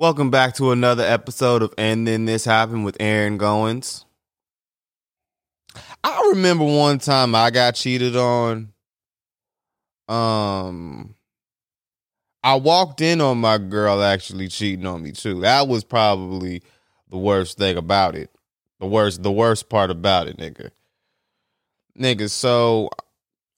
Welcome back to another episode of And Then This Happened with Aaron Goins. I remember one time I got cheated on. Um I walked in on my girl actually cheating on me too. That was probably the worst thing about it. The worst the worst part about it, nigga. Nigga, so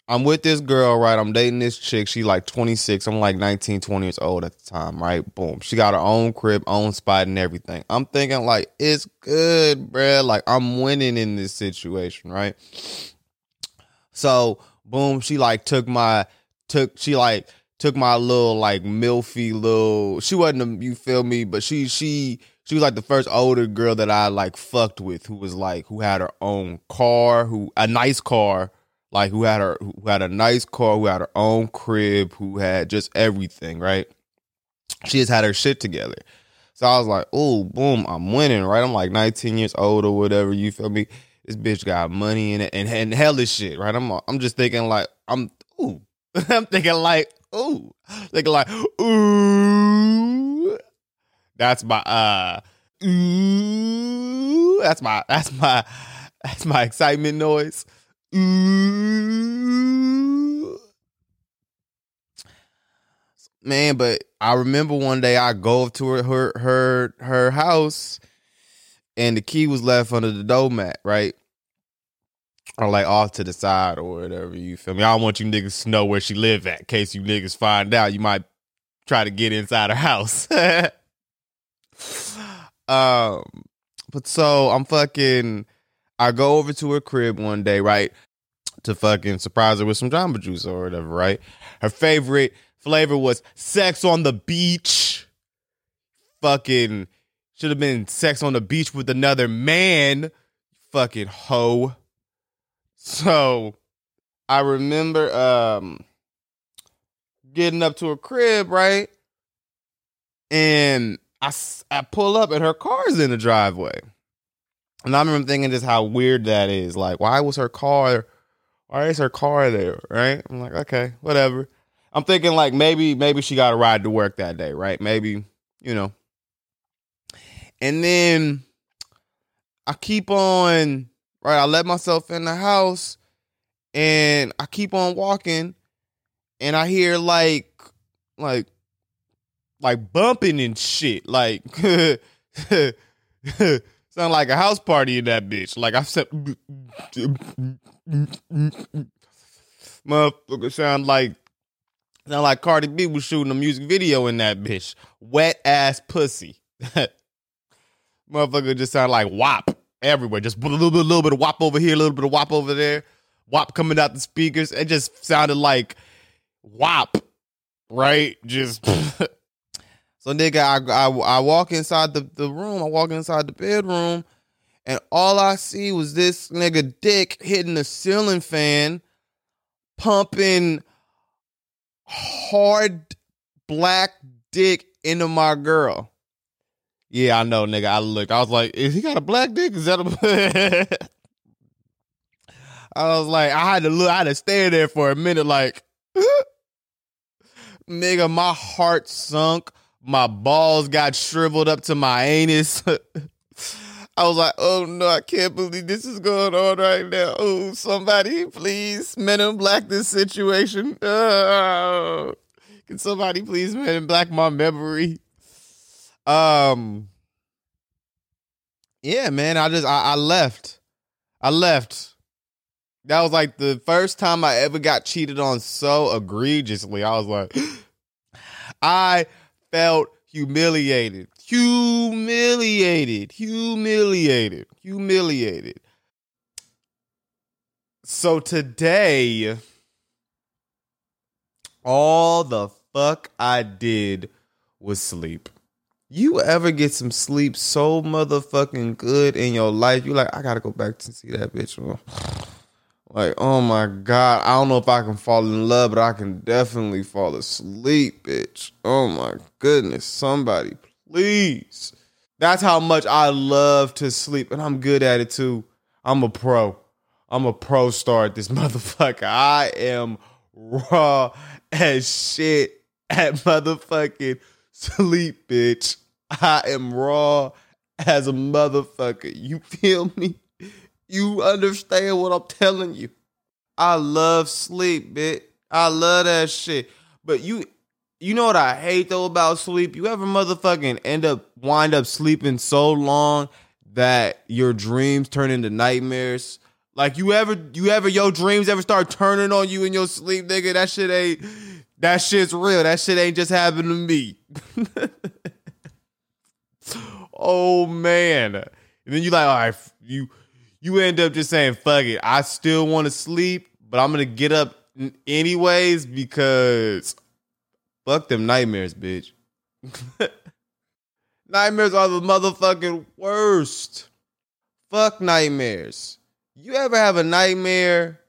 I'm with this girl, right? I'm dating this chick. She like 26. I'm like 19, 20 years old at the time, right? Boom. She got her own crib, own spot, and everything. I'm thinking like it's good, bruh. Like I'm winning in this situation, right? So boom, she like took my took she like took my little like milfy little. She wasn't a, you feel me, but she she she was like the first older girl that I like fucked with, who was like who had her own car, who a nice car, like who had her who had a nice car, who had her own crib, who had just everything, right? She just had her shit together. So I was like, oh, boom, I'm winning, right? I'm like 19 years old or whatever. You feel me? This bitch got money in it and, and hellish shit, right? I'm I'm just thinking like I'm ooh. I'm thinking like, ooh. Thinking like, ooh. That's my uh ooh. That's my that's my that's my excitement noise. Ooh. Man, but I remember one day I go up to her her her, her house and the key was left under the doormat, right? Or like off to the side or whatever. You feel me? I don't want you niggas to know where she live at. In case you niggas find out, you might try to get inside her house. um, but so I'm fucking. I go over to her crib one day, right, to fucking surprise her with some Jamba Juice or whatever, right? Her favorite flavor was sex on the beach. Fucking should have been sex on the beach with another man. Fucking hoe. So I remember um getting up to her crib, right? And I, I pull up and her car's in the driveway. And I remember thinking just how weird that is. Like, why was her car why is her car there? Right? I'm like, okay, whatever. I'm thinking like maybe maybe she got a ride to work that day, right? Maybe, you know. And then I keep on right, I let myself in the house and I keep on walking and I hear like like like bumping and shit. Like sound like a house party in that bitch. Like I said motherfucker sound like sound like Cardi B was shooting a music video in that bitch. Wet ass pussy. motherfucker just sound like wop everywhere. Just a little bit, a little bit of wop over here, a little bit of wop over there. Wop coming out the speakers. It just sounded like wop, right? Just so nigga, I, I I walk inside the, the room. I walk inside the bedroom, and all I see was this nigga dick hitting the ceiling fan, pumping hard black dick into my girl. Yeah, I know, nigga. I looked. I was like, "Is he got a black dick? Is that a?" I was like, I had to look. I had to stay there for a minute, like, nigga. My heart sunk. My balls got shriveled up to my anus. I was like, oh no, I can't believe this is going on right now. Oh, somebody, please, Men in Black this situation. Can somebody please Men in Black my memory? Um, yeah, man, I just I, I left. I left. That was like the first time I ever got cheated on so egregiously. I was like, I felt humiliated, humiliated, humiliated, humiliated. So today, all the fuck I did was sleep. You ever get some sleep so motherfucking good in your life? You're like, I gotta go back to see that bitch. Like, oh my God. I don't know if I can fall in love, but I can definitely fall asleep, bitch. Oh my goodness. Somebody, please. That's how much I love to sleep. And I'm good at it too. I'm a pro. I'm a pro star at this motherfucker. I am raw as shit at motherfucking sleep, bitch. I am raw as a motherfucker. You feel me? You understand what I'm telling you? I love sleep, bitch. I love that shit. But you you know what I hate though about sleep? You ever motherfucking end up wind up sleeping so long that your dreams turn into nightmares? Like you ever you ever your dreams ever start turning on you in your sleep, nigga? That shit ain't that shit's real. That shit ain't just happened to me. oh man. And then you like, all right, you you end up just saying, fuck it. I still want to sleep, but I'm gonna get up anyways because fuck them nightmares, bitch. nightmares are the motherfucking worst. Fuck nightmares. You ever have a nightmare?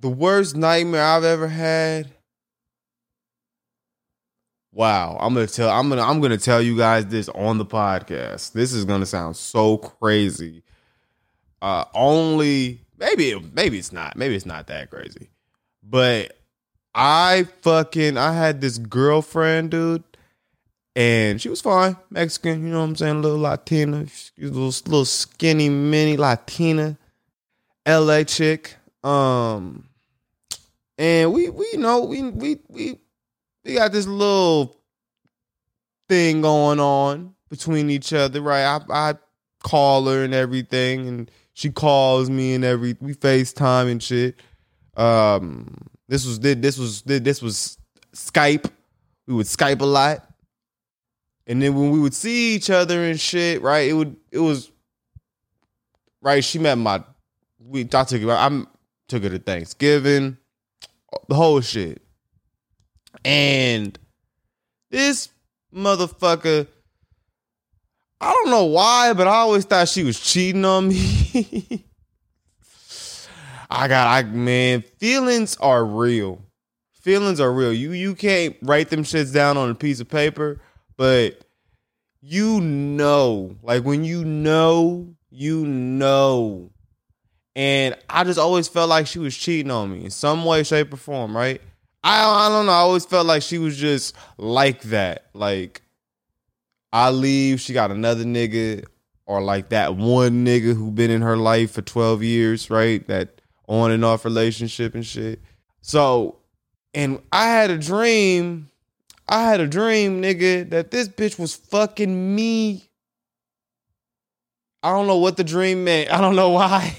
The worst nightmare I've ever had. Wow, I'm gonna tell I'm gonna I'm gonna tell you guys this on the podcast. This is gonna sound so crazy. Uh only maybe maybe it's not. Maybe it's not that crazy. But I fucking I had this girlfriend, dude, and she was fine, Mexican, you know what I'm saying, a little Latina, a little, little skinny mini Latina, LA chick. Um, and we we you know we we we we got this little thing going on between each other, right? I I call her and everything, and she calls me and every we FaceTime and shit. Um, this was this was this was Skype. We would Skype a lot. And then when we would see each other and shit, right? It would it was right. She met my we I took. I took her to Thanksgiving, the whole shit, and this motherfucker. I don't know why, but I always thought she was cheating on me. I got I man, feelings are real. Feelings are real. You you can't write them shits down on a piece of paper but you know, like when you know, you know. And I just always felt like she was cheating on me in some way, shape, or form, right? I I don't know. I always felt like she was just like that. Like I leave, she got another nigga, or like that one nigga who been in her life for 12 years, right? That on and off relationship and shit. So, and I had a dream I had a dream, nigga, that this bitch was fucking me. I don't know what the dream meant. I don't know why.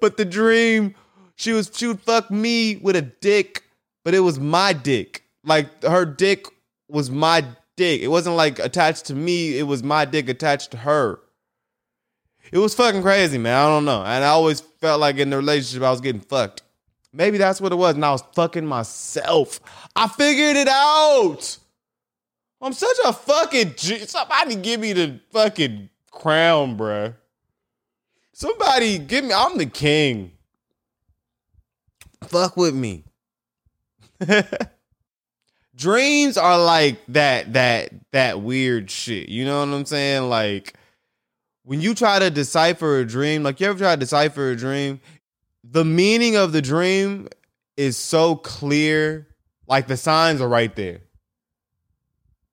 but the dream, she was she would fuck me with a dick, but it was my dick. Like her dick was my dick. It wasn't like attached to me, it was my dick attached to her. It was fucking crazy, man. I don't know. And I always felt like in the relationship I was getting fucked. Maybe that's what it was. And I was fucking myself. I figured it out. I'm such a fucking G. Somebody give me the fucking crown, bruh. Somebody give me, I'm the king. Fuck with me. Dreams are like that, that, that weird shit. You know what I'm saying? Like, when you try to decipher a dream, like you ever try to decipher a dream, the meaning of the dream is so clear. Like the signs are right there.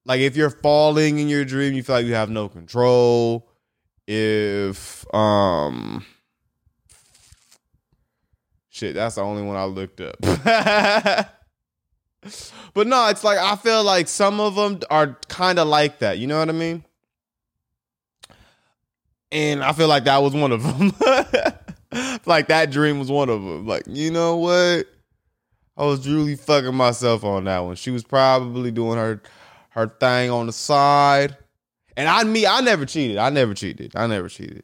Like if you're falling in your dream, you feel like you have no control. If um shit, that's the only one I looked up. but no, it's like I feel like some of them are kind of like that. You know what I mean? And I feel like that was one of them. like that dream was one of them. Like, you know what? I was really fucking myself on that one. She was probably doing her her thing on the side. And I me, I never cheated. I never cheated. I never cheated.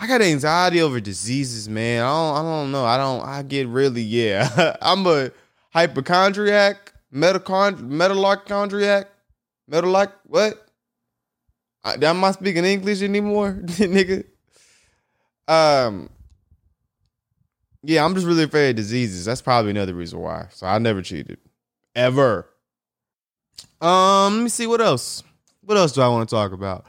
I got anxiety over diseases, man. I don't I don't know. I don't I get really, yeah. I'm a hypochondriac, metachond metalochondriac, metaloch what? I, am not speaking English anymore, nigga. Um, yeah, I'm just really afraid of diseases. That's probably another reason why. So I never cheated. Ever. Um, let me see what else. What else do I want to talk about?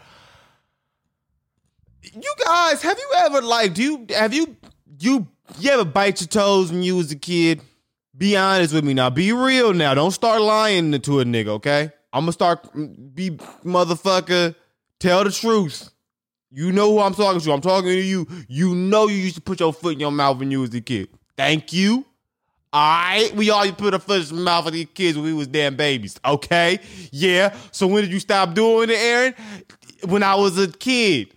You guys, have you ever like do you have you you you ever bite your toes when you was a kid? Be honest with me now. Be real now. Don't start lying to a nigga, okay? I'm gonna start mm, be motherfucker. Tell the truth. You know who I'm talking to. I'm talking to you. You know you used to put your foot in your mouth when you was a kid. Thank you. All right, we all put a foot in the mouth of these kids when we was damn babies. Okay, yeah. So when did you stop doing it, Aaron? When I was a kid.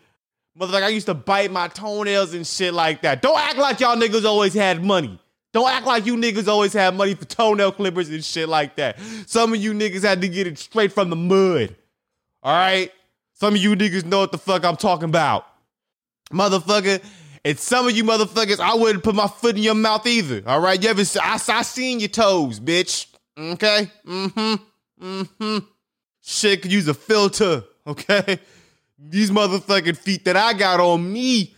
Motherfucker, I used to bite my toenails and shit like that. Don't act like y'all niggas always had money. Don't act like you niggas always had money for toenail clippers and shit like that. Some of you niggas had to get it straight from the mud. All right? Some of you niggas know what the fuck I'm talking about. Motherfucker, and some of you motherfuckers, I wouldn't put my foot in your mouth either. All right? You ever I, I seen your toes, bitch. Okay? Mm-hmm. Mm-hmm. Shit could use a filter, okay? These motherfucking feet that I got on me,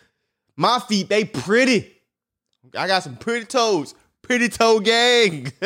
my feet, they pretty. I got some pretty toes. Pretty toe gang.